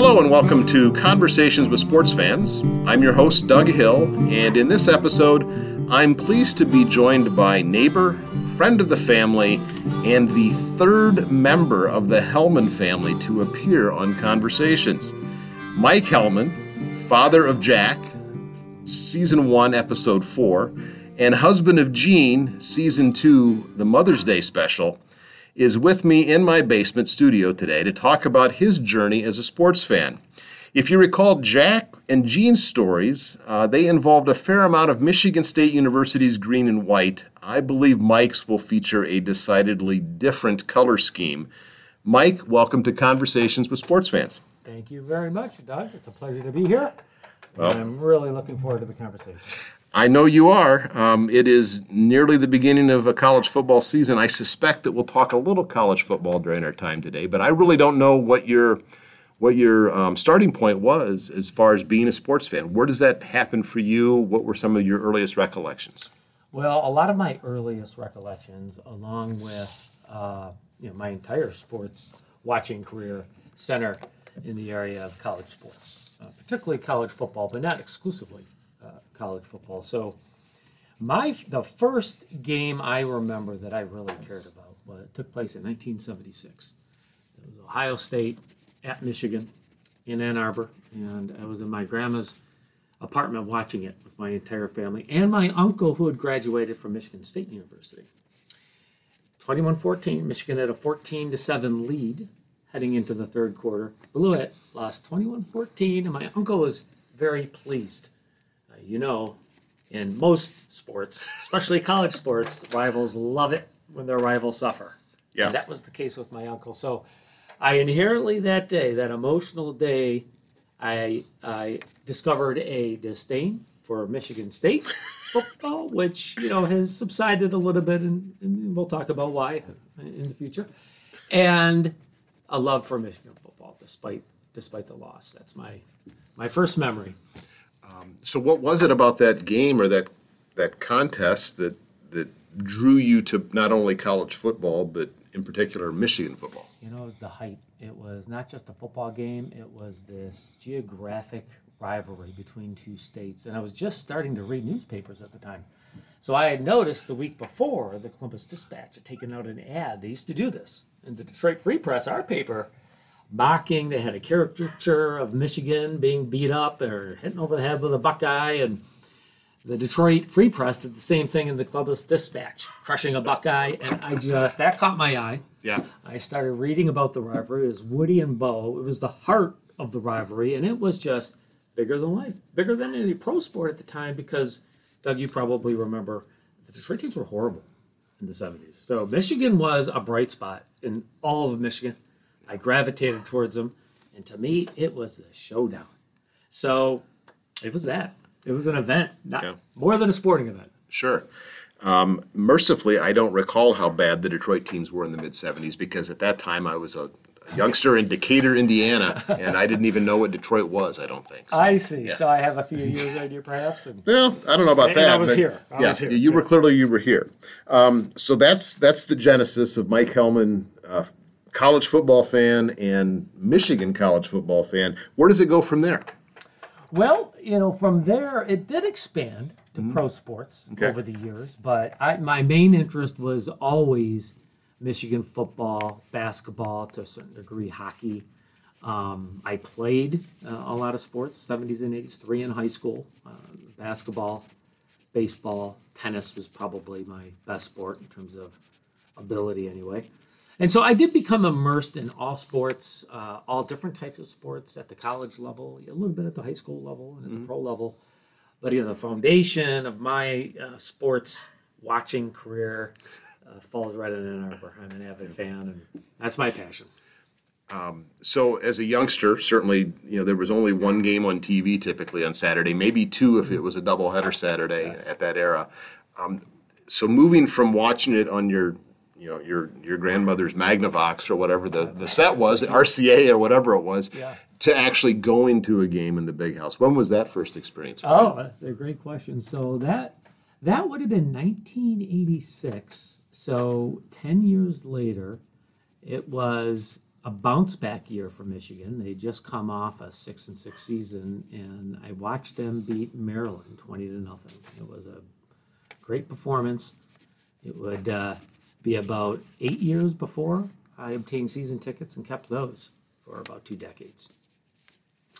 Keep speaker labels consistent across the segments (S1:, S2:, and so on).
S1: Hello and welcome to Conversations with Sports Fans. I'm your host, Doug Hill, and in this episode, I'm pleased to be joined by neighbor, friend of the family, and the third member of the Hellman family to appear on Conversations. Mike Hellman, father of Jack, season one, episode four, and husband of Jean, season two, the Mother's Day special is with me in my basement studio today to talk about his journey as a sports fan. If you recall Jack and Jean's stories, uh, they involved a fair amount of Michigan State University's green and white. I believe Mike's will feature a decidedly different color scheme. Mike, welcome to Conversations with Sports Fans.
S2: Thank you very much, Doug. It's a pleasure to be here.
S1: Well-
S2: and I'm really looking forward to the conversation.
S1: I know you are. Um, it is nearly the beginning of a college football season. I suspect that we'll talk a little college football during our time today, but I really don't know what your what your um, starting point was as far as being a sports fan. Where does that happen for you? What were some of your earliest recollections?
S2: Well, a lot of my earliest recollections, along with uh, you know my entire sports watching career, center in the area of college sports, uh, particularly college football, but not exclusively college football. So, my the first game I remember that I really cared about was, took place in 1976. It was Ohio State at Michigan in Ann Arbor, and I was in my grandma's apartment watching it with my entire family and my uncle who had graduated from Michigan State University. 21-14, Michigan had a 14 to 7 lead heading into the third quarter. Blew it, lost 21-14, and my uncle was very pleased. You know, in most sports, especially college sports, rivals love it when their rivals suffer.
S1: Yeah.
S2: And that was the case with my uncle. So I inherently that day, that emotional day, I I discovered a disdain for Michigan State football, which you know has subsided a little bit, and, and we'll talk about why in the future, and a love for Michigan football, despite despite the loss. That's my my first memory.
S1: Um, so, what was it about that game or that that contest that that drew you to not only college football but in particular Michigan football?
S2: You know, it was the hype. It was not just a football game, it was this geographic rivalry between two states. And I was just starting to read newspapers at the time. So I had noticed the week before the Columbus Dispatch had taken out an ad. They used to do this. And the Detroit Free Press, our paper, mocking, they had a caricature of Michigan being beat up or hitting over the head with a Buckeye. And the Detroit Free Press did the same thing in the Columbus Dispatch, crushing a Buckeye. And I just, that caught my eye.
S1: Yeah.
S2: I started reading about the rivalry. It was Woody and Bo. It was the heart of the rivalry, and it was just bigger than life, bigger than any pro sport at the time. Because Doug, you probably remember the Detroit teams were horrible in the '70s. So Michigan was a bright spot in all of Michigan. I gravitated towards them, and to me, it was a showdown. So it was that. It was an event, not
S1: Yeah.
S2: more than a sporting event.
S1: Sure. Um, mercifully, I don't recall how bad the Detroit teams were in the mid 70s because at that time I was a, a youngster in Decatur, Indiana, and I didn't even know what Detroit was, I don't think. So-
S2: I see. So I have a few years on you, perhaps. And
S1: Well, I don't know about that.
S2: I was
S1: but-
S2: here. I
S1: yeah,
S2: was here.
S1: you were clearly you were here. Um, so that's that's the genesis of Mike Hellman, uh, college football fan and Michigan college football fan. Where does it go from there?
S2: Well, you know, from there it did expand to pro sports
S1: Okay.
S2: over the years, but I, my main interest was always Michigan football, basketball, to a certain degree, hockey. Um, I played uh, a lot of sports, 70s and 80s, three in high school, uh, basketball, baseball, tennis was probably my best sport in terms of ability, anyway. And so I did become immersed in all sports, uh, all different types of sports at the college level, a little bit at the high school level and at the pro level. But you know, the foundation of my uh, sports watching career uh, falls right in Ann Arbor. I'm an avid fan, and that's my passion.
S1: So as a youngster, certainly you know there was only one game on TV typically on Saturday, maybe two if it was a doubleheader Saturday at that era. Um, so moving from watching it on your you know your your grandmother's Magnavox or whatever the, the set was, RCA or whatever it was,
S2: Yeah.
S1: to actually going to a game in the big house. When was that first experience? for you?
S2: Oh, that's a great question. So that that would have been 1986. So 10 years later, it was a bounce back year for Michigan. They just come off a six and six season, and I watched them beat Maryland twenty to nothing. It was a great performance. It would uh, be about eight years before I obtained season tickets and kept those for about two decades.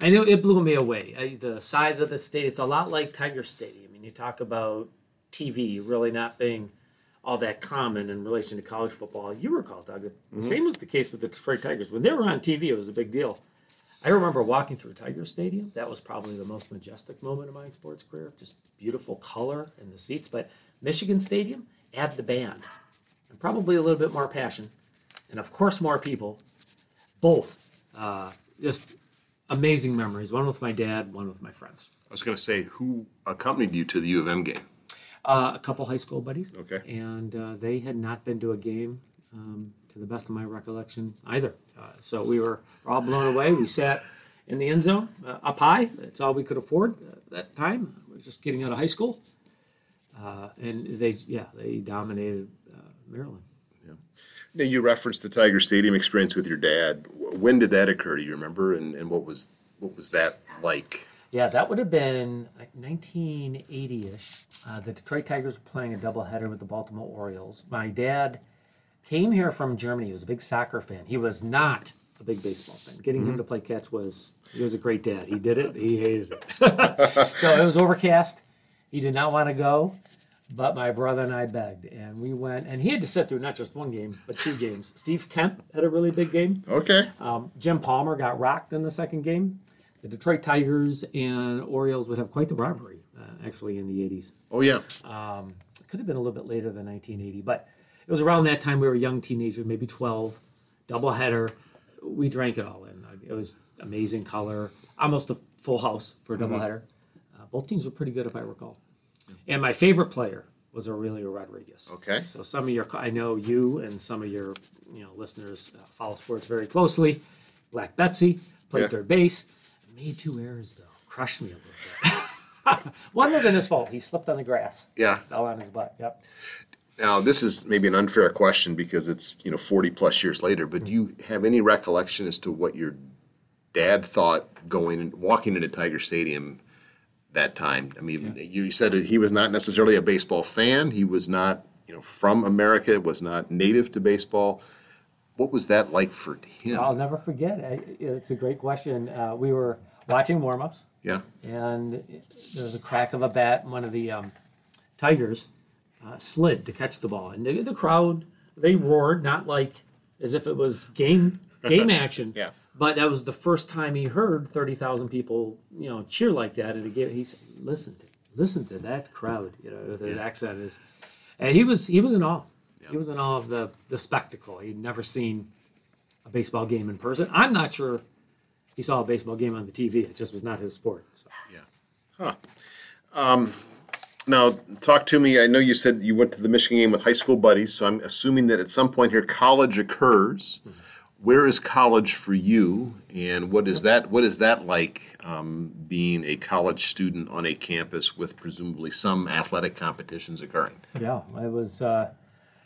S2: I know it blew me away. I, the size of the stadium, it's a lot like Tiger Stadium. I mean, you talk about TV really not being all that common in relation to college football. You recall, Doug, the mm-hmm. same was the case with the Detroit Tigers. When they were on TV, it was a big deal. I remember walking through Tiger Stadium. That was probably the most majestic moment of my sports career. Just beautiful color in the seats. But Michigan Stadium, add the band, and probably a little bit more passion, and of course more people. Both, uh, just amazing memories. One with my dad, one with my friends.
S1: I was going to say, who accompanied you to the U of M game?
S2: Uh, a couple high school buddies.
S1: Okay.
S2: And uh, they had not been to a game, um, to the best of my recollection, either. Uh, so we were all blown away. We sat in the end zone, uh, up high. That's all we could afford at that time. We were just getting out of high school. Uh, and they, yeah, they dominated Maryland.
S1: Now, you referenced the Tiger Stadium experience with your dad. When did that occur? Do you remember? And, and what was what was that like?
S2: Yeah, that would have been like 1980-ish. Uh, the Detroit Tigers were playing a doubleheader with the Baltimore Orioles. My dad came here from Germany. He was a big soccer fan. He was not a big baseball fan. Getting him to play catch was he was a great dad. He did it. He hated it. so it was overcast. He did not want to go, but my brother and I begged, and we went. And he had to sit through not just one game, but two games. Steve Kemp had a really big game.
S1: Okay.
S2: Um, Jim Palmer got rocked in the second game. The Detroit Tigers and Orioles would have quite the rivalry, uh, actually, in the 80s.
S1: Oh yeah.
S2: Um, it could have been a little bit later than 1980, but it was around that time we were young teenagers, maybe 12, doubleheader. We drank it all in. It was amazing color, almost a full house for a doubleheader. Uh, both teams were pretty good, if I recall. And my favorite player was Aurelio Rodriguez.
S1: Okay.
S2: So some of your, I know you and some of your, you know, listeners uh, follow sports very closely. Black Betsy played
S1: Yeah.
S2: third base, made two errors though, crushed me a little bit. One wasn't his fault. He slipped on the grass,
S1: Yeah.
S2: fell on his butt. Yep.
S1: Now this is maybe an unfair question because it's you know forty plus years later. But do you have any recollection as to what your dad thought going and walking into Tiger Stadium that time? I mean, you said he was not necessarily a baseball fan. He was not you know from America. Was not native to baseball. What was that like for him?
S2: I'll never forget. It's a great question. Uh, we were watching warm-ups,
S1: Yeah.
S2: and there was a crack of a bat. and One of the um, Tigers uh, slid to catch the ball, and the, the crowd they roared, not like as if it was game game action.
S1: Yeah.
S2: But that was the first time he heard thirty thousand people, you know, cheer like that, and he, he said, "Listen, to, listen to that crowd," you know, with his accent is, and he was he was in awe. He was in awe of the the spectacle. He'd never seen a baseball game in person. I'm not sure he saw a baseball game on the TV. It just was not his sport. So.
S1: Um, now, talk to me. I know you said you went to the Michigan game with high school buddies, so I'm assuming that at some point here college occurs. Mm-hmm. Where is college for you, and what is that? What is that like um, being a college student on a campus with presumably some athletic competitions occurring?
S2: Yeah, I was. Uh,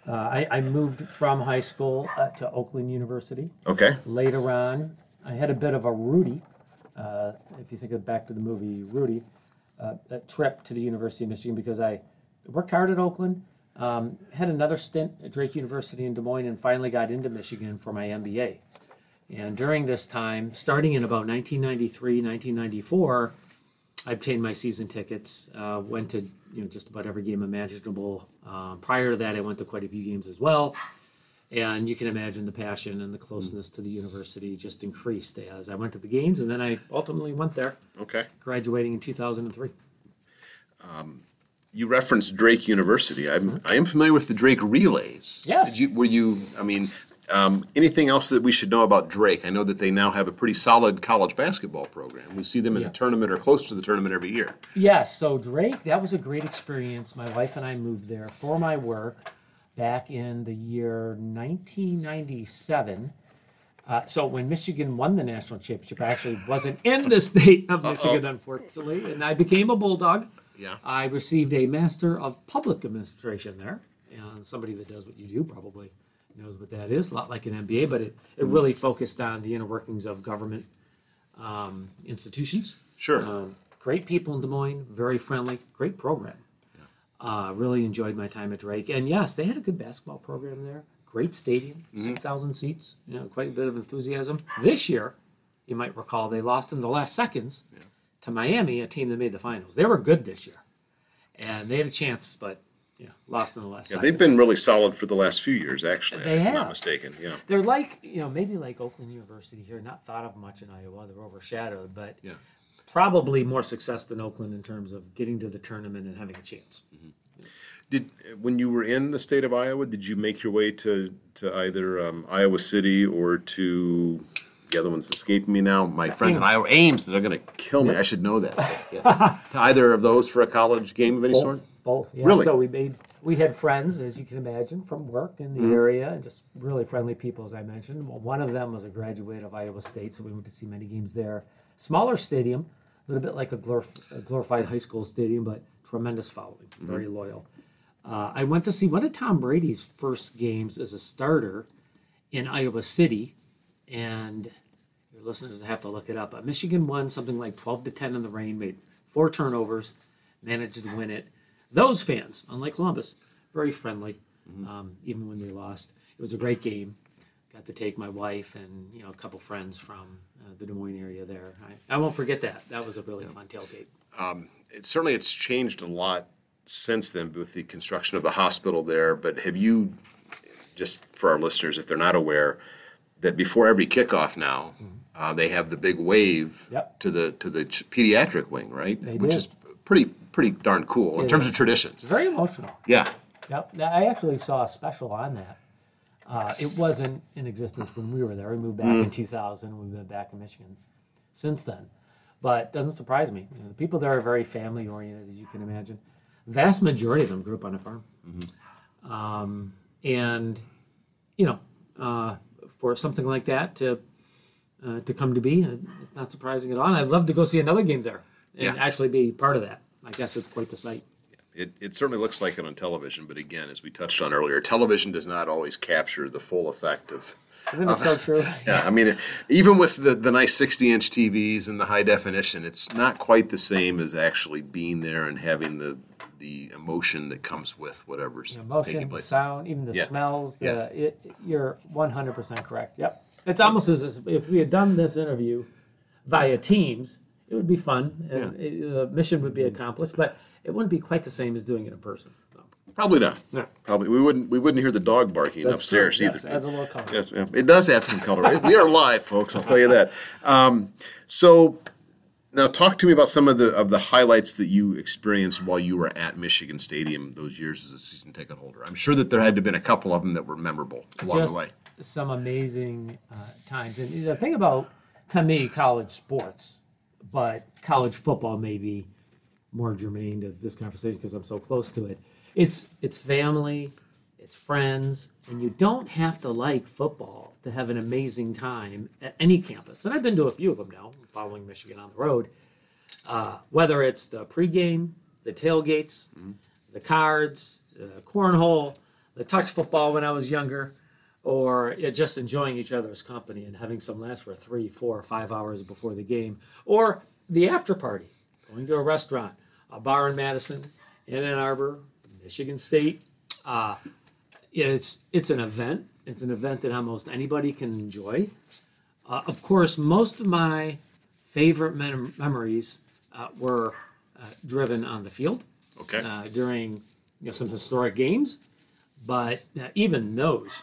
S2: uh, I, I moved from high school uh, to Oakland University.
S1: Okay.
S2: Later on, I had a bit of a Rudy. Uh, if you think of back to the movie Rudy, uh, a trip to the University of Michigan because I worked hard at Oakland. Um, had another stint at Drake University in Des Moines, and finally got into Michigan for my MBA. And during this time, starting in about 1993, 1994, I obtained my season tickets. Uh, went to you know just about every game imaginable. Um, prior to that, I went to quite a few games as well. And you can imagine the passion and the closeness to the university just increased as I went to the games, and then I ultimately went there,
S1: Okay.
S2: graduating in 2003.
S1: You referenced Drake University. I'm I am familiar with the Drake Relays.
S2: Yes.
S1: Did you, were you? I mean, um, anything else that we should know about Drake? I know that they now have a pretty solid college basketball program. We see them in
S2: Yeah.
S1: the tournament or close to the tournament every year.
S2: Yes, so Drake, that was a great experience. My wife and I moved there for my work back in the year 1997. Uh, so when Michigan won the national championship, I actually wasn't in the state of Michigan, unfortunately, and I became a Bulldog.
S1: Yeah.
S2: I received a Master of Public Administration there, and somebody that does what you do probably knows what that is. A lot like an MBA, but it, it really focused on the inner workings of government um, institutions.
S1: Sure.
S2: Um, great people in Des Moines, very friendly, great program. Uh, really enjoyed my time at Drake, and yes, they had a good basketball program there. Great stadium, six thousand seats. You know, quite a bit of enthusiasm. This year, you might recall they lost in the last seconds to Miami, a team that made the finals. They were good this year, and they had a chance, but yeah, lost in the last.
S1: Yeah,
S2: seconds.
S1: they've been really solid for the last few years, actually.
S2: They
S1: if I'm
S2: have.
S1: not mistaken. Yeah.
S2: They're like you know maybe like Oakland University here, not thought of much in Iowa. They're overshadowed, but
S1: Yeah.
S2: probably more success than Oakland in terms of getting to the tournament and having a chance.
S1: Did when you were in the state of Iowa, did you make your way to to either um, Iowa City or to the other one's escaping me now? My friends in. Iowa, Ames, they're going to kill me. I should know that. To either of those for a college game of any sort.
S2: Both, yeah.
S1: Really?
S2: So we made we had friends, as you can imagine, from work in the
S1: Mm-hmm.
S2: area, and just really friendly people, as I mentioned. Well, one of them was a graduate of Iowa State, so we went to see many games there. Smaller stadium, a little bit like a, glorif- a glorified high school stadium, but tremendous following, very loyal. Uh, I went to see one of Tom Brady's first games as a starter in Iowa City, and your listeners have to look it up. Uh, Michigan won something like 12 to 10 in the rain, made four turnovers, managed to win it. Those fans, unlike Columbus, very friendly, um, even when they lost. It was a great game. Got to take my wife and you know a couple friends from uh, the Des Moines area there. I, I won't forget that. That was a really fun tailgate.
S1: It, certainly, it's changed a lot since then with the construction of the hospital there. But have you, just for our listeners, if they're not aware, that before every kickoff now, uh, they have the big wave
S2: Yep.
S1: to the to the ch- pediatric wing, right?
S2: They
S1: Which
S2: do.
S1: is pretty pretty darn cool in terms
S2: is.
S1: of traditions.
S2: It's very emotional.
S1: Yeah.
S2: Yep. Now, I actually saw a special on that. Uh, it wasn't in existence when we were there. We moved back in 2000. We've been back in Michigan since then. But it doesn't surprise me. You know, the people there are very family oriented, as you can imagine. Vast majority of them grew up on a farm. Um, and, you know, uh, for something like that to uh, to come to be, uh, not surprising at all. And I'd love to go see another game there and
S1: Yeah.
S2: actually be part of that. I guess it's quite the sight.
S1: It, it certainly looks like it on television, but again, as we touched on earlier, television does not always capture the full effect of.
S2: Isn't it so true?
S1: Yeah, I mean, even with the, the nice 60 inch TVs and the high definition, it's not quite the same as actually being there and having the the emotion that comes with whatever's
S2: the
S1: taking
S2: motion, the sound, even the
S1: Yeah.
S2: smells.
S1: Yes.
S2: Uh, it, you're 100% correct. Yep. It's almost as if we had done this interview via Teams, it would be fun and it, the mission would be accomplished, but it wouldn't be quite the same as doing it in person. So,
S1: Probably not.
S2: No.
S1: Probably we wouldn't we wouldn't hear the dog barking
S2: That's
S1: upstairs
S2: true.
S1: either.
S2: Yes, adds a little color.
S1: Yes, it does add some color. we are live, folks. I'll tell you that. Um, so now, talk to me about some of the of the highlights that you experienced while you were at Michigan Stadium those years as a season ticket holder. I'm sure that there had to have been a couple of them that were memorable along
S2: Just
S1: the way.
S2: Some amazing uh, times. And the thing about, to me, college sports, but college football may be more germane to this conversation because I'm so close to it. It's it's family, it's friends, and you don't have to like football to have an amazing time at any campus. And I've been to a few of them now, following Michigan on the road. Uh, whether it's the pregame, the tailgates, the cards, the cornhole, the touch football when I was younger, or yeah, just enjoying each other's company and having some last for three, four, or five hours before the game, or the after party, going to a restaurant, a bar in Madison, in Ann Arbor, Michigan State. Uh, it's it's an event. It's an event that almost anybody can enjoy. Uh, of course, most of my favorite mem- memories uh, were uh, driven on the field
S1: Okay.
S2: uh, during you know, some historic games, but uh, even those,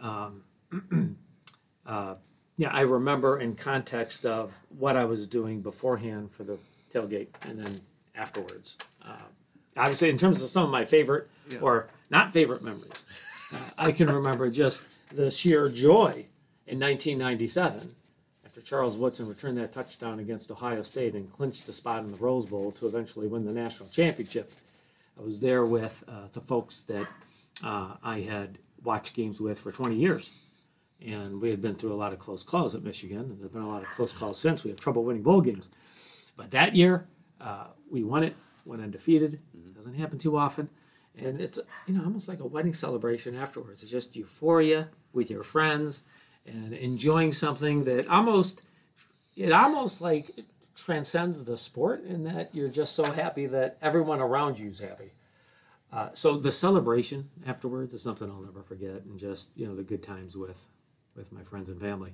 S2: um, uh, yeah, I remember in context of what I was doing beforehand for the tailgate and then afterwards. Uh, obviously, in terms of some of my favorite or not favorite memories, uh, I can remember just the sheer joy in 1997 after Charles Woodson returned that touchdown against Ohio State and clinched a spot in the Rose Bowl to eventually win the national championship. I was there with uh, the folks that uh, I had watched games with for 20 years. And we had been through a lot of close calls at Michigan, and there have been a lot of close calls since. We have trouble winning bowl games. But that year, uh, we won it, went undefeated. Doesn't happen too often. and it's you know almost like a wedding celebration afterwards. It's just euphoria with your friends and enjoying something that almost it almost like transcends the sport in that you're just so happy that everyone around you is happy. Uh, so the celebration afterwards is something I'll never forget, and just you know the good times with with my friends and family.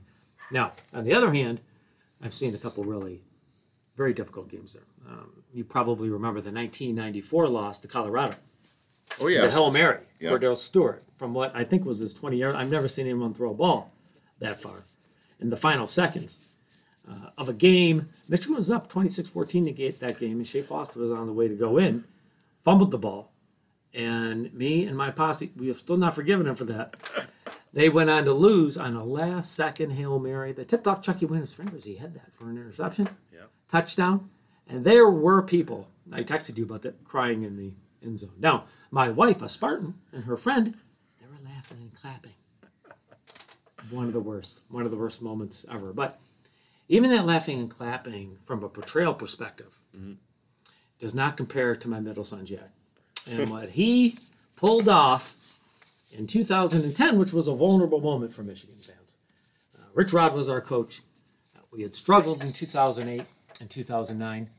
S2: Now, on the other hand, I've seen a couple really very difficult games there. Um, you probably remember the 1994 loss to Colorado.
S1: Oh yeah, The.
S2: Hail Mary,
S1: Yeah.
S2: Kordell Stewart, from what I think was his 20 yard. I've never seen anyone throw a ball that far in the final seconds uh, of a game. Michigan was up 26 14 to get that game, and Shea Foster was on the way to go in, fumbled the ball. And me and my posse, we have still not forgiven him for that. They went on to lose on a last second Hail Mary that tipped off Chucky Winner's fingers. He had that for an interception,
S1: Yeah.
S2: touchdown. And there were people, I texted you about that, crying in the end zone. Now, my wife, a Spartan, and her friend, they were laughing and clapping. One of the worst, one of the worst moments ever. But even that laughing and clapping from a portrayal perspective mm-hmm. does not compare to my middle son, Jack. And what he pulled off in 2010, which was a vulnerable moment for Michigan fans. Uh, Rich Rod was our coach. Uh, we had struggled in 2008 and 2009,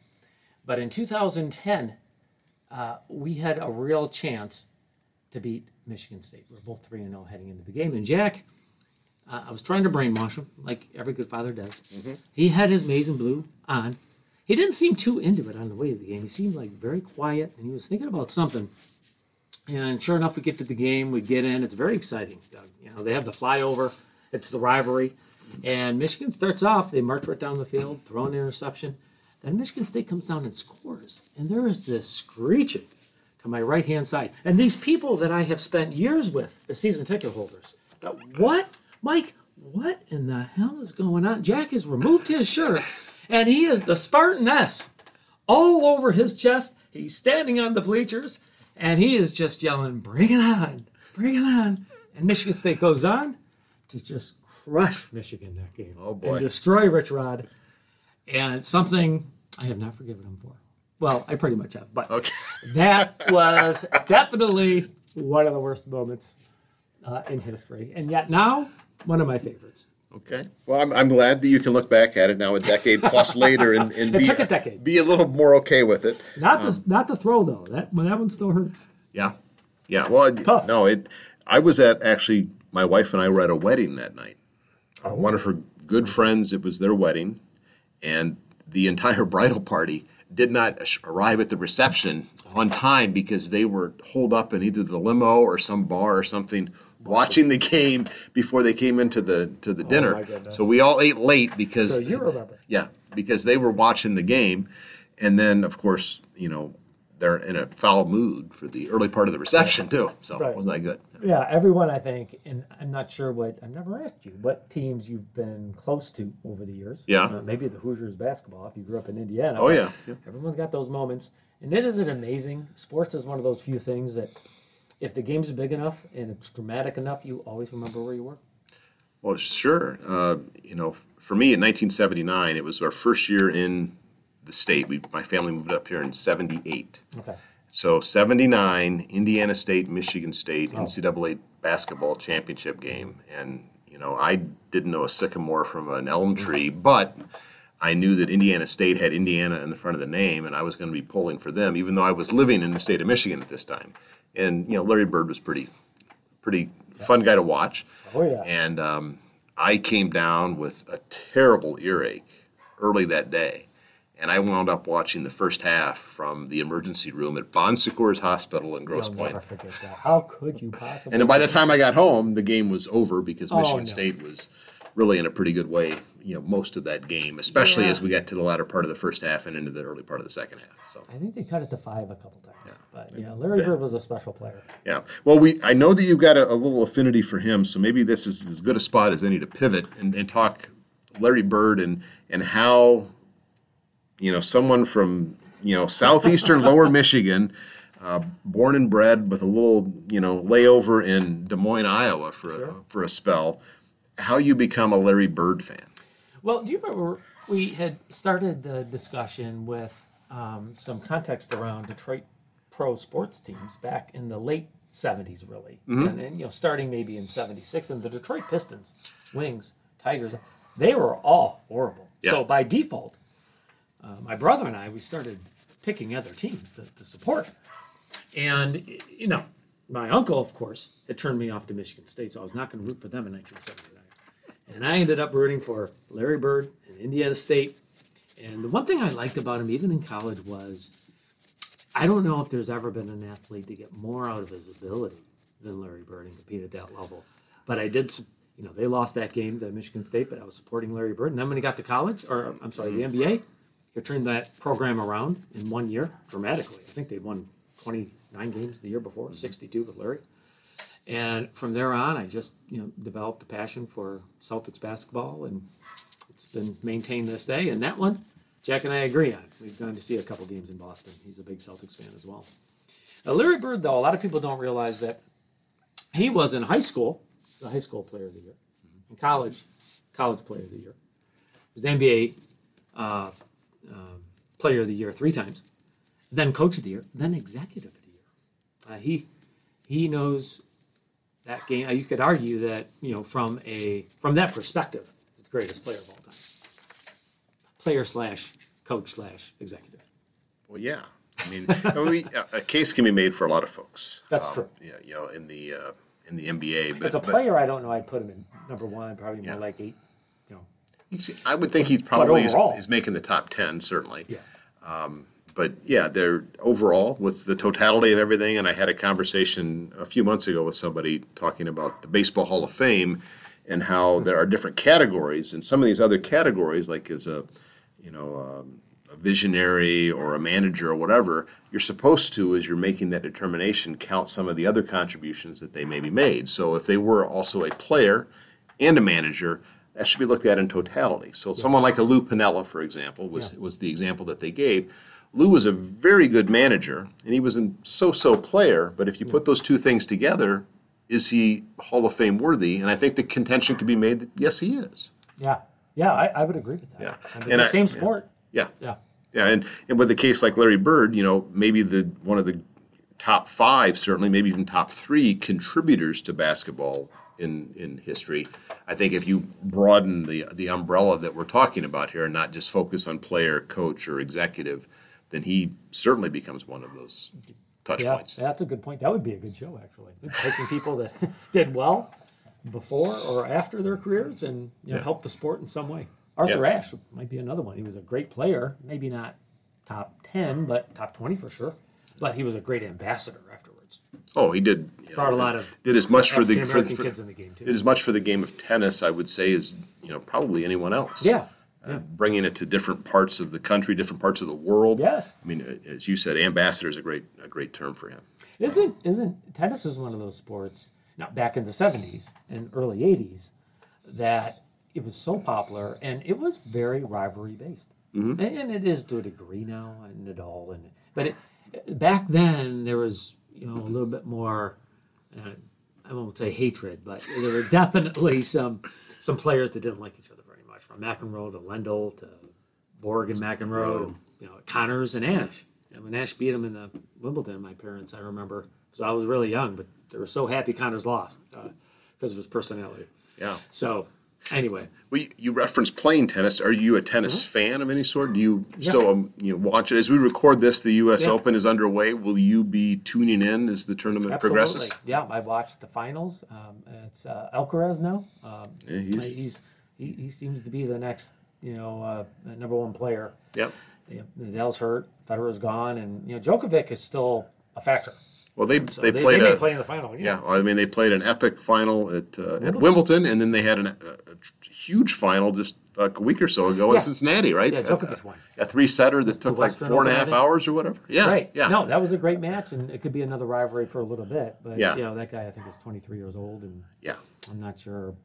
S2: but in 2010, uh, we had a real chance to beat Michigan State. We are both 3 0 heading into the game. And Jack, uh, I was trying to brainwash him, like every good father does. He had his maize and blue on. He didn't seem too into it on the way to the game. He seemed like very quiet, and he was thinking about something. And sure enough, we get to the game, we get in. It's very exciting. You know, they have the flyover, it's the rivalry. And Michigan starts off, they march right down the field, throw an interception. Then Michigan State comes down and scores. And there is this screeching to my right hand side. And these people that I have spent years with, the season ticket holders, what? Mike, what in the hell is going on? Jack has removed his shirt and he is the Spartan S all over his chest. He's standing on the bleachers and he is just yelling, Bring it on, bring it on. And Michigan State goes on to just crush Michigan that game.
S1: Oh, boy.
S2: And destroy Rich Rod. And something I have not forgiven him for. Well, I pretty much have, but
S1: Okay.
S2: that was definitely one of the worst moments uh, in history. And yet now, one of my favorites.
S1: Okay. Well, I'm, I'm glad that you can look back at it now a decade plus later and, and
S2: It
S1: be,
S2: took a decade.
S1: be a little more okay with it.
S2: Not the not the throw though. That that one still hurts.
S1: Yeah. Yeah. Well, it-
S2: Tough.
S1: no, it. I was at actually. My wife and I were at a wedding that night. Uh,
S2: Oh.
S1: one of her good friends. It was their wedding, and the entire bridal party did not ash- arrive at the reception on time because they were holed up in either the limo or some bar or something. Watching the game before they came into the to the dinner,
S2: Oh, goodness.
S1: so we all ate late because
S2: So you remember.
S1: yeah, because they were watching the game, and then of course you know they're in a foul mood for the early part of the reception too. So
S2: Right.
S1: wasn't that good?
S2: Yeah, everyone I think, and I'm not sure what I've never asked you what teams you've been close to over the years.
S1: Yeah.
S2: Uh, maybe the Hoosiers basketball if you grew up in Indiana.
S1: Oh yeah, yeah.
S2: Everyone's got those moments, and it is an amazing. Sports is one of those few things that, if the game's big enough and it's dramatic enough, you always remember where you were.
S1: Well, sure. Uh, you know, for me in 1979, it was our first year in the state. We, my family moved up here in '78.
S2: Okay.
S1: So 79, Indiana State, Michigan State, NCAA basketball championship game. And, you know, I didn't know a sycamore from an elm tree, but I knew that Indiana State had Indiana in the front of the name, and I was going to be pulling for them, even though I was living in the state of Michigan at this time. And, you know, Larry Bird was pretty, pretty fun guy to watch.
S2: Oh yeah.
S1: And um, I came down with a terrible earache early that day. And I wound up watching the first half from the emergency room at Bon Secours Hospital in Grosse
S2: I'll
S1: Pointe.
S2: never forget that. How could you possibly?
S1: And then by the time I got home, the game was over because
S2: Oh,
S1: Michigan
S2: no.
S1: State was really in a pretty good way, you know, most of that game, especially
S2: Yeah.
S1: as we got to the latter part of the first half and into the early part of the second half. So,
S2: I think they cut it to five a couple. But yeah, Larry Bird was a special player.
S1: yeah. Well, we I know that you've got a, a little affinity for him, so maybe this is as good a spot as any to pivot and, and talk Larry Bird and and how you know someone from you know southeastern Lower Michigan, uh, born and bred with a little you know layover in Des Moines, Iowa for a, for a spell, how you become a Larry Bird fan.
S2: Well, do you remember we had started the discussion with um, some context around Detroit pro sports teams back in the late 70s, really. And, and, you know, starting maybe in 76. And the Detroit Pistons, Wings, Tigers, they were all horrible. So by default, uh, my brother and I, we started picking other teams to, to support. And, you know, my uncle, of course, had turned me off to Michigan State, so I was not going to root for them in 1979. And I ended up rooting for Larry Bird and Indiana State. And the one thing I liked about him, even in college, was I don't know if there's ever been an athlete to get more out of his ability than Larry Bird and compete at that level. But I did, you know, they lost that game to Michigan State, but I was supporting Larry Bird. And then when he got to college, or I'm sorry, the NBA, he turned that program around in one year dramatically. I think they won 29 games the year before, mm-hmm. 62 with Larry. And from there on, I just you know developed a passion for Celtics basketball, and it's been maintained this day. And that one, Jack and I agree on. We've gone to see a couple games in Boston. He's a big Celtics fan as well. Now, Larry Bird, though, a lot of people don't realize that he was in high school the high school player of the year, in college, college player of the year. He was the NBA uh, um, player of the year three times, then coach of the year, then executive of the year. Uh, he he knows that game. uh, You could argue that you know from a from that perspective, he's the greatest player of all time. Player slash coach slash executive.
S1: Well, yeah. I mean, we, a case can be made for a lot of folks.
S2: That's
S1: Um,
S2: true.
S1: Yeah, you know, in the uh, in the NBA, but,
S2: As a
S1: but
S2: player, I don't know. I'd put him in number one, probably more like eight. You know,
S1: he's, I would think he's probably is,
S2: overall-
S1: is making the top ten certainly.
S2: yeah.
S1: but yeah, they're overall with the totality of everything. And I had a conversation a few months ago with somebody talking about the Baseball Hall of Fame and how there are different categories, and some of these other categories, like as a you know um, a visionary or a manager or whatever, you're supposed to, as you're making that determination, count some of the other contributions that they maybe made. So if they were also a player and a manager, that should be looked at in totality. So someone like a Lou Piniella, for example, was
S2: Yeah.
S1: was the example that they gave. Lou was a very good manager, and he was a so-so player. But if you put those two things together, is he Hall of Fame worthy? And I think the contention could be made that yes, he is.
S2: Yeah, yeah, I, I would agree with that.
S1: Yeah.
S2: And it's
S1: And
S2: the
S1: I-
S2: same sport.
S1: Yeah,
S2: Yeah.
S1: yeah, and, and with a case like Larry Bird, you know, maybe the one of the top five, certainly, maybe even top three contributors to basketball in in history. I think if you broaden the the umbrella that we're talking about here, and not just focus on player, coach, or executive, then he certainly becomes one of those touch
S2: Yeah,
S1: points.
S2: that's a good point. That would be a good show, actually. Taking people that did well before or after their careers and you know,
S1: Yeah.
S2: help the sport in some way. Arthur
S1: Yeah.
S2: Ashe might be another one. He was a great player, maybe not top 10, but top 20 for sure. But he was a great ambassador afterwards.
S1: Oh, he did. you know,
S2: a lot of
S1: did as much for the for,
S2: American
S1: for,
S2: kids in the game, too.
S1: did as much for the game of tennis, I would say, as you know probably anyone else.
S2: Yeah.
S1: uh, bringing it to different parts of the country, different parts of the world.
S2: Yes.
S1: I mean, as you said, ambassador is a great a great term for him.
S2: Isn't isn't tennis is one of those sports now back in the seventies and early eighties that it was so popular and it was very rivalry based, and, and it is to a degree now, and Nadal and but it, back then there was you know a little bit more. Uh, I won't say hatred, but there were definitely some some players that didn't like each other very much, from McEnroe to Lendl to Borg and McEnroe, and, you know Connors and Ashe. And when Ashe beat him in the Wimbledon, my parents, I remember, so I was really young, but they were so happy Connors lost because of his personality.
S1: Yeah.
S2: So anyway,
S1: Well, you, referenced playing tennis. Are you a tennis fan of any sort? Do you
S2: Mm-hmm. Yeah.
S1: still um, you know, watch it? As we record this, the U.S.
S2: Yeah.
S1: Open is underway. Will you be tuning in as the tournament
S2: absolutely,
S1: progresses?
S2: yeah, I watched the finals. Um, it's uh, Alcaraz now. Um,
S1: Yeah, he's-
S2: he's he, he seems to be the next you know uh, number one player.
S1: Yep.
S2: Yeah, Nadal's hurt, Federer's gone, and you know Djokovic is still a factor.
S1: Well, they
S2: So
S1: they played
S2: they may
S1: a
S2: play in the final.
S1: yeah. I mean, they played an epic final at uh, at Wimbledon, and then they had an, a, a huge final just like a week or so ago in
S2: Yeah.
S1: Cincinnati, right?
S2: Yeah,
S1: A-
S2: Djokovic won.
S1: A three setter that took like
S2: Western
S1: four and a
S2: Open, I
S1: half
S2: think.
S1: hours or whatever. Yeah.
S2: Right.
S1: Yeah.
S2: No, that was a great match, and it could be another rivalry for a little bit. But
S1: Yeah.
S2: you know, that guy I think is 23 years old, and
S1: Yeah.
S2: I'm not sure.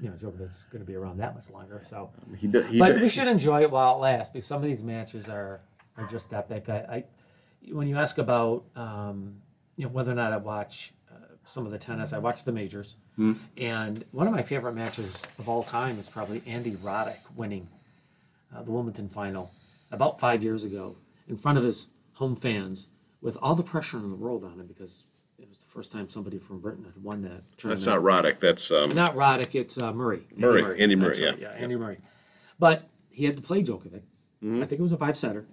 S2: You know, Djokovic's going to be around that much longer. So,
S1: He did, he
S2: but
S1: did-
S2: we should enjoy it while it lasts because some of these matches are are just epic. I, I when you ask about um, you know whether or not I watch uh, some of the tennis, I watch the majors,
S1: Hmm.
S2: and one of my favorite matches of all time is probably Andy Roddick winning uh, the Wimbledon final about five years ago in front of his home fans with all the pressure in the world on him because it was the first time somebody from Britain had won that tournament.
S1: That's not Roddick. That's um,
S2: Not Roddick, it's uh, Murray. Andy
S1: Murray, Andy Murray,
S2: That's right,
S1: yeah.
S2: yeah, Andy Murray. But he had to play Djokovic.
S1: Mm-hmm.
S2: I think it was a five setter.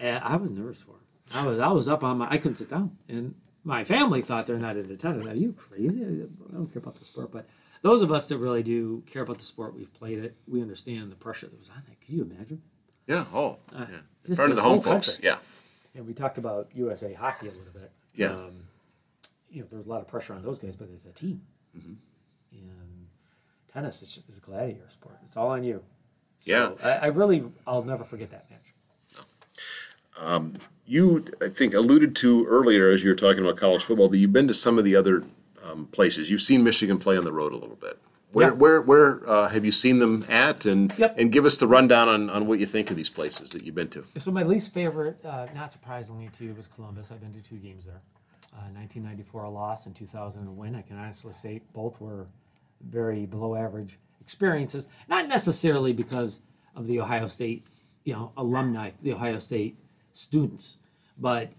S2: And I was nervous for him. I was I was up on my I couldn't sit down. And my family thought they're not into tennis. Are you crazy? I don't care about the sport. But those of us that really do care about the sport, we've played it, we understand the pressure that was on that. Can you imagine?
S1: yeah. Oh,
S2: Uh,
S1: yeah.
S2: just
S1: Part of the home
S2: whole
S1: folks.
S2: country.
S1: Yeah.
S2: And we talked about USA hockey a little bit.
S1: Yeah.
S2: Um, you know, there's a lot of pressure on those guys, but there's a team.
S1: Mm-hmm.
S2: And tennis is, is a gladiator sport. It's all on you.
S1: Yeah.
S2: I, I really, I'll never forget that match.
S1: You, I think, alluded to earlier as you were talking about college football that you've been to some of the other um, places. You've seen Michigan play on the road a little bit. Where,
S2: Yeah.
S1: where, where uh, have you seen them at? And
S2: Yep.
S1: and give us the rundown on, on what you think of these places that you've been to.
S2: So my least favorite, uh, not surprisingly, too, was Columbus. I've been to two games there. Uh, 1994 a loss, and 2000 a win. I can honestly say both were very below average experiences. Not necessarily because of the Ohio State, you know, alumni, the Ohio State students, but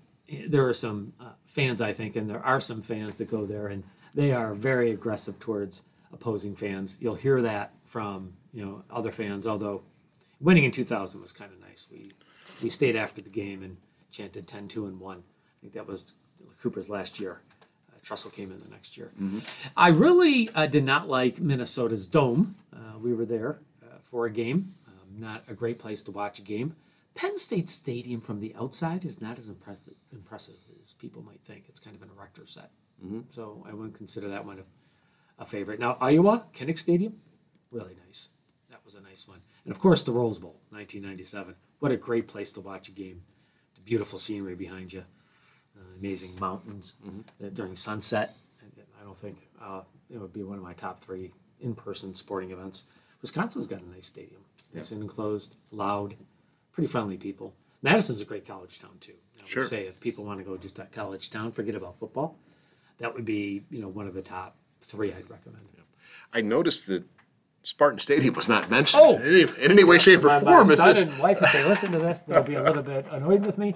S2: there are some uh, fans, I think, and there are some fans that go there, and they are very aggressive towards opposing fans. You'll hear that from you know other fans, although winning in 2000 was kind of nice. We we stayed after the game and chanted 10 2 and 1. I think that was Cooper's last year. Uh, Tressel came in the next year. I really uh, did not like Minnesota's dome. Uh, we were there uh, for a game. Um, not a great place to watch a game. Penn State Stadium from the outside is not as impressive, impressive as people might think. It's kind of an erector set. So I wouldn't consider that one a, a favorite. Now, Iowa, Kinnick Stadium, really nice. That was a nice one. And of course, the Rose Bowl, 1997. What a great place to watch a game. The beautiful scenery behind you, uh, amazing mountains uh, during sunset. I don't think uh, it would be one of my top three in-person sporting events. Wisconsin's got a nice stadium. It's and enclosed, loud, pretty friendly people. Madison's a great college town too. I
S1: Sure.
S2: would say if people want to go just to college town, forget about football. That would be you know one of the top three I'd recommend.
S1: I noticed that Spartan Stadium was not mentioned
S2: Oh!
S1: in, any, in any way, shape, or form.
S2: my
S1: Is
S2: son
S1: this-
S2: and wife, if they listen to this, they'll be a little bit annoyed with me.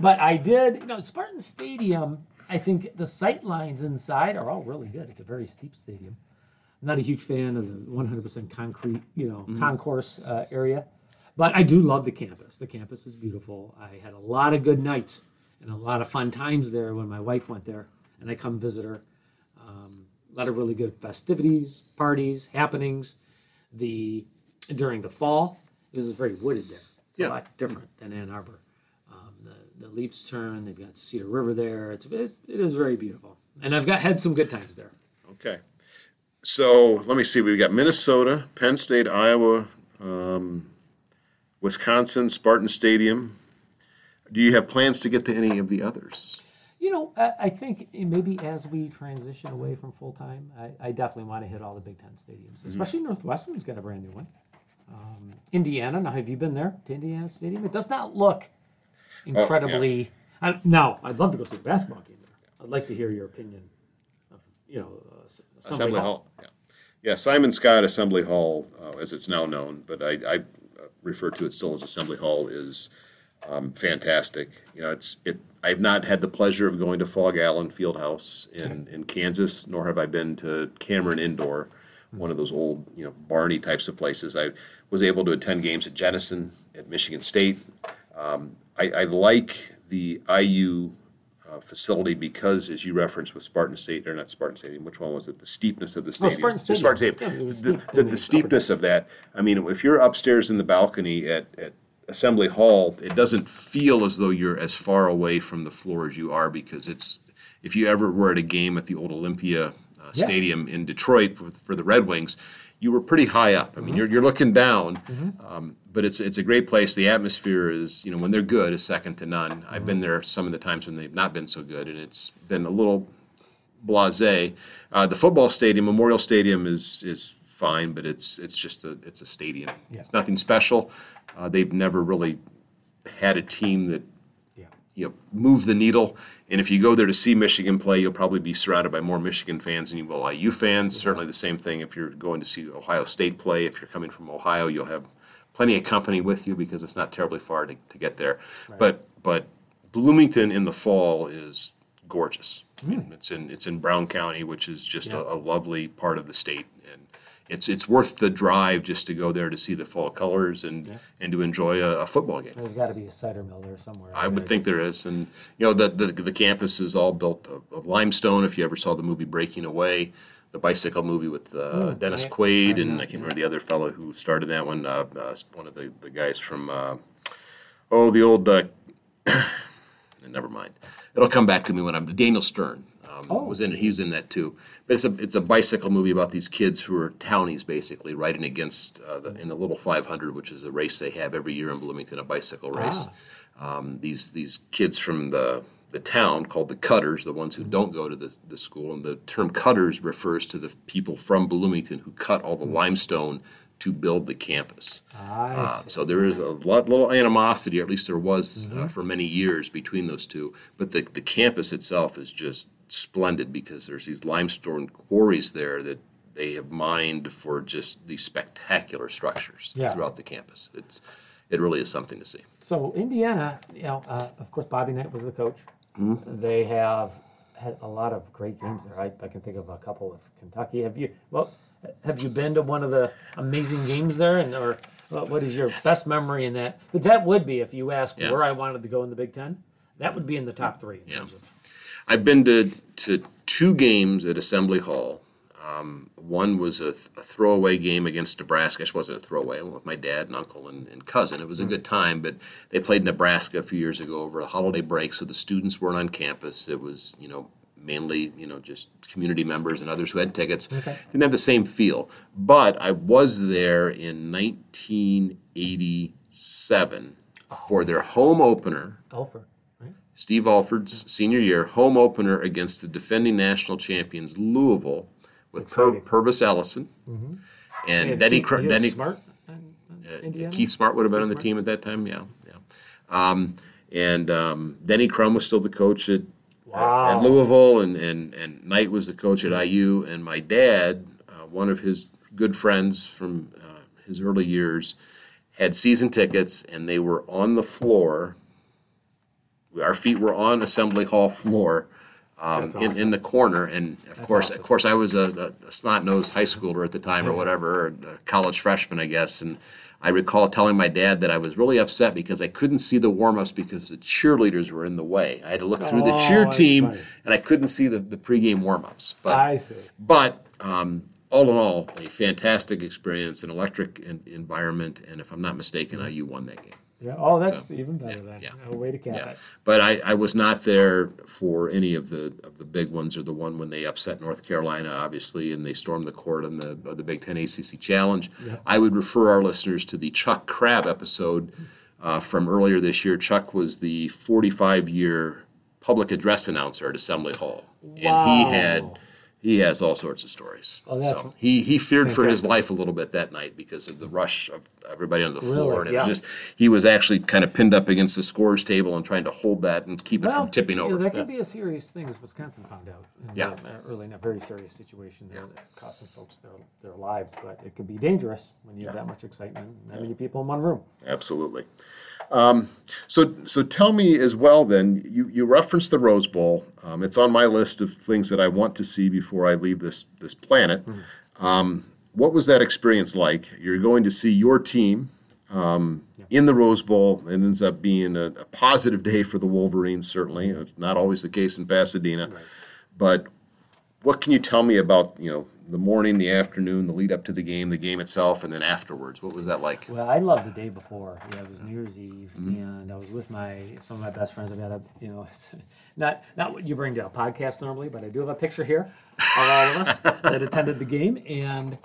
S2: But I did, you know, Spartan Stadium. I think the sight lines inside are all really good. It's a very steep stadium. I'm not a huge fan of the 100% concrete, you know, concourse uh, area, but I do love the campus. The campus is beautiful. I had a lot of good nights and a lot of fun times there when my wife went there, and I come visit her. Um, a lot of really good festivities, parties, happenings. The during the fall, it was very wooded there. It's
S1: Yeah.
S2: a lot different than Ann Arbor. Um, the, the leaves turn. They've got Cedar River there. It's it, it is very beautiful, and I've got had some good times there.
S1: Okay. So let me see. We've got Minnesota, Penn State, Iowa, um, Wisconsin, Spartan Stadium. Do you have plans to get to any of the others?
S2: You know, I, I think maybe as we transition away from full time, I, I definitely want to hit all the Big Ten stadiums, especially Northwestern's got a brand new one. Um, Indiana, now have you been there to Indiana Stadium? It does not look incredibly. I, now, I'd love to go see a basketball game there. I'd like to hear your opinion. Of, you know, uh,
S1: Assembly Hall. Yeah. Yeah. Simon Skjodt Assembly Hall, uh, as it's now known, but I, I refer to it still as Assembly Hall, is um, fantastic. You know, it's it. I've not had the pleasure of going to Phog Allen Fieldhouse in, in Kansas, nor have I been to Cameron Indoor, one of those old you know Barney types of places. I was able to attend games at Jenison, at Michigan State. Um, I, I like the IU uh, facility because, as you referenced with Spartan State, or not Spartan Stadium, which one was it? The steepness of the stadium.
S2: Spartan
S1: The
S2: Stadium.
S1: Stadium.
S2: Yeah,
S1: The,
S2: steep
S1: the, the
S2: the
S1: steepness of that. I mean, if you're upstairs in the balcony at, at Assembly Hall, it doesn't feel as though you're as far away from the floor as you are because it's. If you ever were at a game at the old Olympia uh,
S2: Yes.
S1: Stadium in Detroit for, for the Red Wings, you were pretty high up. I mean, you're, you're looking down, um, but it's it's a great place. The atmosphere is, you know, when they're good, is second to none. I've been there some of the times when they've not been so good, and it's been a little blasé. Uh, the football stadium, Memorial Stadium, is is fine, but it's it's just a it's a stadium.
S2: Yeah.
S1: It's nothing special. Uh, they've never really had a team that. You know move the needle. And if you go there to see Michigan play, you'll probably be surrounded by more Michigan fans than you will IU fans. Certainly the same thing if you're going to see Ohio State play. If you're coming from Ohio, you'll have plenty of company with you because it's not terribly far to, to get there. But but Bloomington in the fall is gorgeous. I mean, it's in it's in Brown County, which is just a, a lovely part of the state, it's it's worth the drive just to go there to see the fall colors and and to enjoy a, a football game.
S2: There's got to be a cider mill there somewhere.
S1: I would think there is, and you know the the, the campus is all built of, of limestone. If you ever saw the movie Breaking Away, the bicycle movie with uh, Dennis
S2: I-
S1: Quaid,
S2: I
S1: and
S2: know,
S1: I can't remember the other fellow who started that one. Uh, uh, one of the, the guys from uh, oh the old. Uh, never mind. It'll come back to me when I'm Daniel Stern. Um,
S2: Oh.
S1: was in it. He was in that too. But it's a it's a bicycle movie about these kids who are townies basically riding against uh, the, in the Little 500, which is a race they have every year in Bloomington, a bicycle race. Um, these these kids from the the town called the Cutters, the ones who don't go to the, the school, and the term Cutters refers to the people from Bloomington who cut all the limestone to build the campus. Uh, so there is a lot, little animosity, or at least there was
S2: Mm-hmm.
S1: uh, for many years between those two. But the, the campus itself is just splendid because there's these limestone quarries there that they have mined for just these spectacular structures
S2: Yeah.
S1: throughout the campus. It's it really is something to see.
S2: So Indiana, you know, uh, of course, Bobby Knight was the coach.
S1: Mm-hmm.
S2: They have had a lot of great games there. I, I can think of a couple with Kentucky. Have you? Well, have you been to one of the amazing games there? And or what, what is your best memory in that? But that would be if you ask
S1: Yeah.
S2: where I wanted to go in the Big Ten. That would be in the top three in terms of.
S1: I've been to, to two games at Assembly Hall. Um, one was a, th- a throwaway game against Nebraska. It wasn't a throwaway. I went with my dad and uncle and, and cousin. It was a good time, but they played Nebraska a few years ago over a holiday break, so the students weren't on campus. It was, you know, mainly, you know, just community members and others who had tickets. Okay. Didn't have the same feel. But I was there in 1987 for their home opener.
S2: Right?
S1: Steve Alford's senior year home opener against the defending national champions Louisville with Pur-. Pervis Ellison and
S2: Yeah,
S1: Denny,
S2: Keith-
S1: Cr- Denny
S2: smart. in
S1: Keith Smart would have been on the team at that time. Yeah, yeah. Um, and um, Denny Crum was still the coach at,
S2: Wow.
S1: at Louisville, and, and and Knight was the coach at IU. And my dad, uh, one of his good friends from uh, his early years, had season tickets, and they were on the floor. Our feet were on Assembly Hall floor. Um,
S2: That's
S1: in, in the corner, and of course,
S2: awesome.
S1: of course, I was a, a snot-nosed high schooler at the time, or whatever, or a college freshman, I guess. And I recall telling my dad that I was really upset because I couldn't see the warm-ups because the cheerleaders were in the way. I had to look through the
S2: Oh,
S1: cheer team,
S2: funny.
S1: and I couldn't see the, the pregame warm-ups. But
S2: I see.
S1: but um, all in all, a fantastic experience, an electric en- environment, and if I'm not mistaken, IU won that game.
S2: Yeah. Oh, that's even better then.
S1: yeah.
S2: A way to cap
S1: Yeah,
S2: it.
S1: but I, I was not there for any of the of the big ones or the one when they upset North Carolina, obviously, and they stormed the court on the of the Big Ten ACC Challenge.
S2: Yeah.
S1: I would refer our listeners to the Chuck Crabb episode uh, from earlier this year. Chuck was the 45 year public address announcer at Assembly Hall, and he had
S2: Wow.
S1: He has all sorts of stories.
S2: Oh, that's
S1: so he he feared for his life a little bit that night because of the rush of everybody on the floor,
S2: Really?
S1: and it was just he was actually kind of pinned up against the scores table and trying to hold that and keep it from tipping over.
S2: that
S1: Yeah.
S2: could be a serious thing, as Wisconsin found out.
S1: Yeah.
S2: early, in a very serious situation there, that costing folks their, their lives. But it could be dangerous when you have that much excitement, and that many people in one room.
S1: Absolutely. Um, so, so tell me as well. Then you you referenced the Rose Bowl. Um, it's on my list of things that I want to see before I leave this this planet. Um, what was that experience like? You're going to see your team um, in the Rose Bowl. It ends up being a, a positive day for the Wolverines. Certainly, it's not always the case in Pasadena, but what can you tell me about you know the morning, the afternoon, the lead up to the game, the game itself, and then afterwards? What was that like?
S2: Well, I loved the day before. Yeah, it was New Year's Eve,
S1: Mm-hmm.
S2: and I was with my some of my best friends. I've got a you know, not not what you bring to a podcast normally, but I do have a picture here of all of us that attended the game, and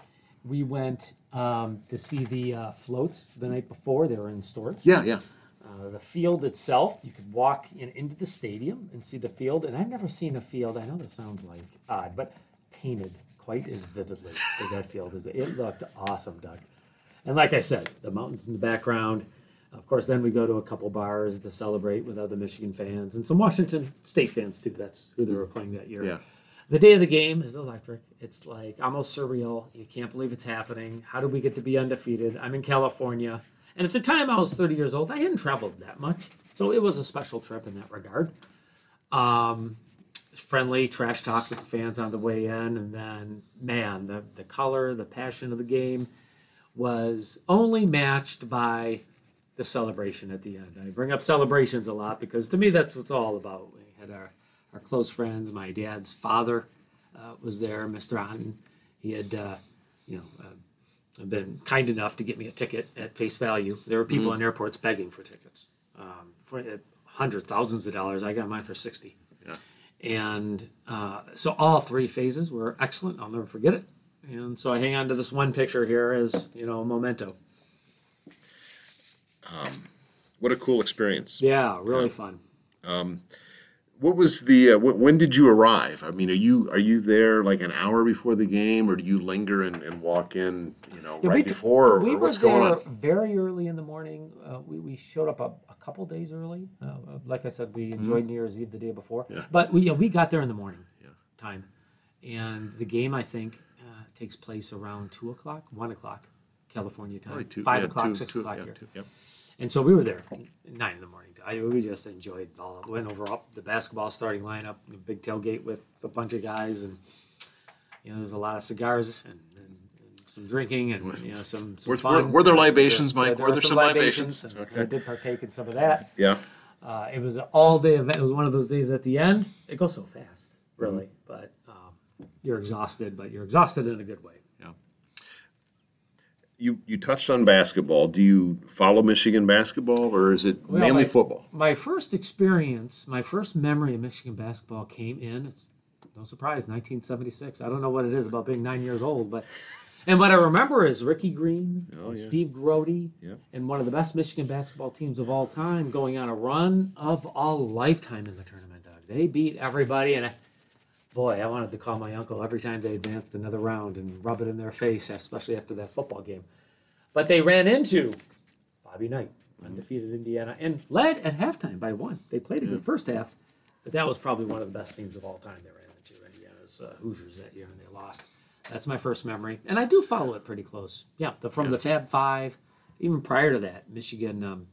S2: we went um, to see the uh, floats the night before. They were in storage.
S1: Yeah, yeah.
S2: Uh, the field itself, you could walk in into the stadium and see the field. And I've never seen a field. I know that sounds like odd, but painted quite as vividly as that field is. It looked awesome, Doug. And like I said, the mountains in the background. Of course, then we go to a couple bars to celebrate with other Michigan fans and some Washington State fans too. That's who they were playing that year.
S1: Yeah.
S2: The day of the game is electric. It's like almost surreal. You can't believe it's happening. How did we get to be undefeated? I'm in California, And at the time, I was 30 years old. I hadn't traveled that much, so it was a special trip in that regard. Um, friendly trash talk with the fans on the way in, and then man, the the color, the passion of the game was only matched by the celebration at the end. I bring up celebrations a lot because to me that's what it's all about. We had our, our close friends. My dad's father uh, was there, Mr. Otten. He had, uh, you know, uh, been kind enough to get me a ticket at face value. There were people in airports begging for tickets um, for uh, hundreds, thousands of dollars. I got mine for sixty. And uh, so all three phases were excellent. I'll never forget it. And so I hang on to this one picture here as you know a memento.
S1: What a cool experience.
S2: Yeah, really fun.
S1: What was the? Uh, wh- when did you arrive? I mean, are you are you there like an hour before the game, or do you linger and, and walk in? You know,
S2: Yeah,
S1: right
S2: we
S1: before, or,
S2: we
S1: or
S2: were
S1: what's
S2: there
S1: going on?
S2: very early in the morning. Uh, we, we showed up a couple days early. Uh, like I said, we enjoyed New Year's Eve the day before.
S1: Mm-hmm. Yeah.
S2: But we, yeah, we got there in the morning
S1: Yeah.
S2: time. And the game, I think, uh, takes place around 2 o'clock, 1 o'clock, California time.
S1: Probably two-
S2: 5
S1: yeah,
S2: o'clock,
S1: two-
S2: 6 o'clock
S1: yeah,
S2: here.
S1: two- yep.
S2: And so we were there 9 in the morning. I, we just enjoyed all of Went over up the basketball starting lineup, big tailgate with a bunch of guys. And, you know, there's a lot of cigars and some drinking and, you know, some, some
S1: Were-
S2: fun.
S1: were- were there libations,
S2: Yeah,
S1: Mike?
S2: there
S1: Were there some libations?
S2: and
S1: Okay.
S2: I did partake in some of that.
S1: Yeah.
S2: Uh, it was an all day event. It was one of those days at the end. It goes so fast, really. But um, you're exhausted, but you're exhausted in a good way. Yeah.
S1: You you touched on basketball. Do you follow Michigan basketball, or is it
S2: Well,
S1: mainly
S2: my-
S1: football?
S2: My first experience, my first memory of Michigan basketball came in, it's no surprise, 1976. I don't know what it is about being nine years old, but. And what I remember is Ricky Green,
S1: Oh,
S2: and
S1: yeah.
S2: Steve Grote,
S1: Yep.
S2: and one of the best Michigan basketball teams of all time going on a run of a lifetime in the tournament, Doug. They beat everybody, and I, boy, I wanted to call my uncle every time they advanced another round and rub it in their face, especially after that football game. But they ran into Bobby Knight, undefeated Indiana, and led at halftime by one. They played a good first half, but that was probably one of the best teams of all time they ran into Indiana's uh, Hoosiers that year, and they lost. That's my first memory, and I do follow it pretty close. Yeah, the, from the Fab Five, even prior to that, Michigan, um,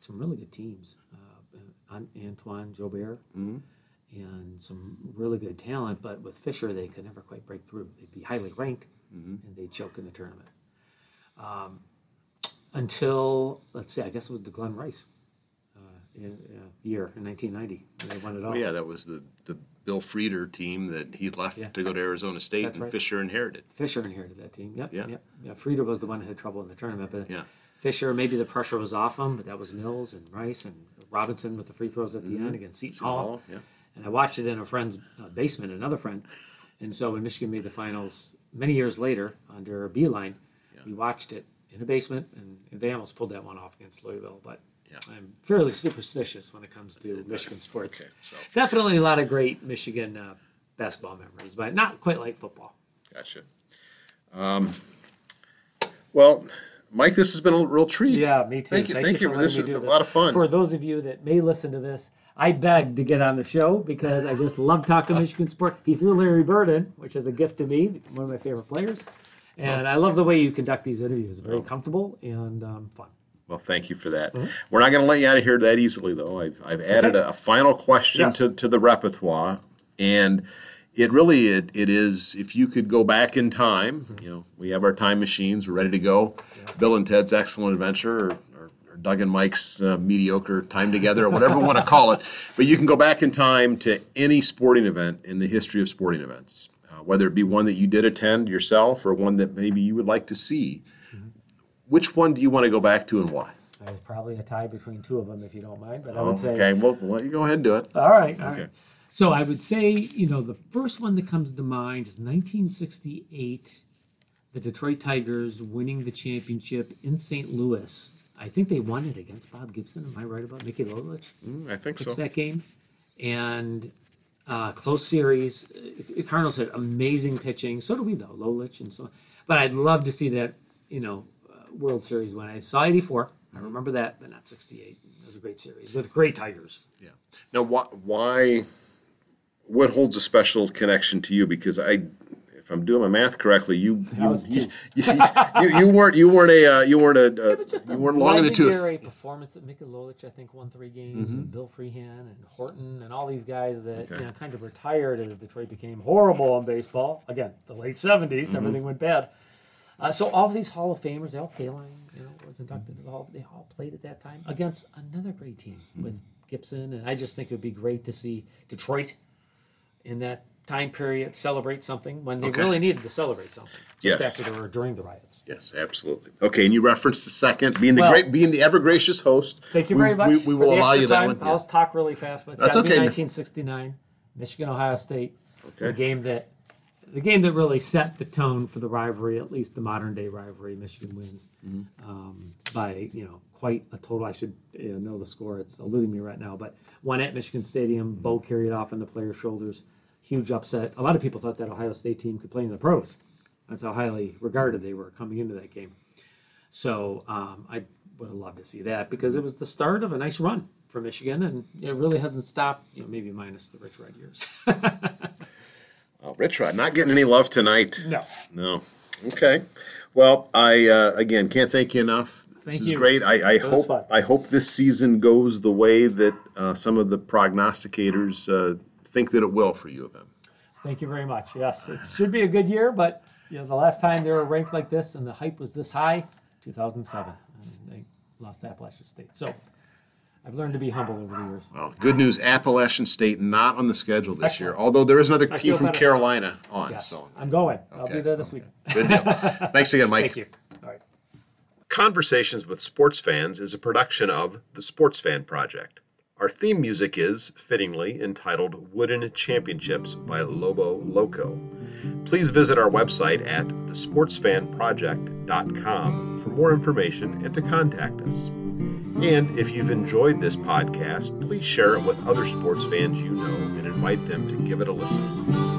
S2: some really good teams. Uh, An- Antoine Joubert, and some really good talent, but with Fisher, they could never quite break through. They'd be highly ranked, and they'd choke in the tournament. Um, until let's see, I guess it was the Glen Rice uh, in, uh, year in 1990. They won it all.
S1: Oh, yeah, that was the the Bill Frieder team that he left
S2: Yeah.
S1: to go to Arizona State,
S2: That's
S1: and
S2: right.
S1: Fisher inherited.
S2: Fisher inherited that team. Yep.
S1: Yeah.
S2: Yep. Yeah. Frieder was the one that had trouble in the tournament, but
S1: Yeah.
S2: Fisher maybe the pressure was off him, but that was Mills and Rice and Robinson with the free throws at the end against Seton Hall.
S1: Hall, yeah.
S2: And I watched it in a friend's uh, basement, another friend. And so when Michigan made the finals many years later under Beilein, we watched it in a basement, and they almost pulled that one off against Louisville. But
S1: Yeah.
S2: I'm fairly superstitious when it comes to Michigan sports.
S1: Okay, so
S2: Definitely a lot of great Michigan uh, basketball memories, but not quite like football.
S1: gotcha. Um, well, Mike, this has been a real treat.
S2: Yeah, me too.
S1: Thank you, thank you.
S2: for
S1: This is
S2: me
S1: a lot of fun.
S2: For those of you that may listen to this, I begged to get on the show because I just love talking Michigan sport. He threw Larry Bird in, which is a gift to me, one of my favorite players. And I love the way you conduct these interviews. Very comfortable and um, fun.
S1: Well, thank you for that.
S2: Mm-hmm.
S1: We're not going to let you out of here that easily, though. I've, I've added a, a final question
S2: Yes.
S1: to, to the repertoire, and it really it, it is if you could go back in time.
S2: Mm-hmm.
S1: You know, we have our time machines. We're ready to go. Bill and Ted's Excellent Adventure, or, or, or Doug and Mike's uh, mediocre time together, or whatever you want to call it. But you can go back in time to any sporting event in the history of sporting events, uh, whether it be one that you did attend yourself or one that maybe you would like to see. Which one do you want to go back to and why?
S2: There's probably a tie between two of them, if you don't mind. But I would say
S1: Okay, well, we'll let you go ahead and do it.
S2: All right. all right.
S1: Okay.
S2: So I would say, you know, the first one that comes to mind is 1968, the Detroit Tigers winning the championship in St. Louis. I think they won it against Bob Gibson. Am I right about Mickey Lolich?
S1: Mm, I think so.
S2: That game, and uh, close series. Uh, Cardinals had amazing pitching. So do we, though. Lolich and so. on. But I'd love to see that, you know, World Series when I saw '84. I remember that, but not '68. It was a great series with great Tigers.
S1: Yeah. Now, why, why? What holds a special connection to you? Because I, if I'm doing my math correctly, you
S2: I
S1: you,
S2: was
S1: you,
S2: two.
S1: you, you weren't you weren't a uh, you weren't a, uh,
S2: just
S1: you
S2: a
S1: weren't long in the tooth.
S2: legendary performance at Mickey Lolich, I think, won three games, and Bill Freehan and Horton and all these guys that
S1: Okay.
S2: you know kind of retired as Detroit became horrible on baseball. Again, the late 70s, everything went bad. Uh, so all of these Hall of Famers, Al Kaline, you know, was inducted to the Hall. They all played at that time against another great team with Gibson, and I just think it would be great to see Detroit in that time period celebrate something when they
S1: Okay.
S2: really needed to celebrate something. Just
S1: Yes.
S2: after they were during the riots.
S1: Yes, absolutely. Okay, and you referenced the second being the
S2: Well-
S1: great being the ever gracious host.
S2: Thank you
S1: We-
S2: very much.
S1: We, we will allow you that one.
S2: I'll
S1: yes.
S2: talk really fast, but it's
S1: That's
S2: be
S1: okay.
S2: 1969, Michigan Ohio State. The
S1: Okay.
S2: game that the game that really set the tone for the rivalry, at least the modern day rivalry. Michigan wins
S1: Mm-hmm.
S2: um, by you know quite a total. I should you know, know the score. It's eluding me right now, but one at Michigan Stadium. Bo carried off on the players' shoulders. Huge upset. A lot of people thought that Ohio State team could play in the pros. That's how highly regarded they were coming into that game. So um, I would have loved to see that because it was the start of a nice run for Michigan, and it really hasn't stopped. You know, maybe minus the Rich Rod years.
S1: Oh, Rich Rod, not getting any love tonight.
S2: no,
S1: No. Okay. Well, I uh, again can't thank you enough. This
S2: Thank
S1: is
S2: you.
S1: great. I, I hope
S2: fun.
S1: I hope this season goes the way that uh, some of the prognosticators uh, think that it will for U of M.
S2: thank you very much. Yes, it should be a good year, but you know, the last time they were ranked like this and the hype was this high, 2007, and they lost to Appalachian State. So I've learned to be humble over the years.
S1: Well, good news. Appalachian State not on the schedule this year, although there is another
S2: I
S1: team
S2: feel
S1: from
S2: better.
S1: Carolina on.
S2: Yes,
S1: So
S2: I'm going. I'll
S1: Okay,
S2: be there this week.
S1: good deal. Thanks again, Mike.
S2: Thank you. All right.
S1: Conversations with Sports Fans is a production of the Sports Fan Project. Our theme music is, fittingly, entitled Wooden Championships by Lobo Loco. Please visit our website at thesportsfanproject.com for more information and to contact us. And if you've enjoyed this podcast, please share it with other sports fans you know and invite them to give it a listen.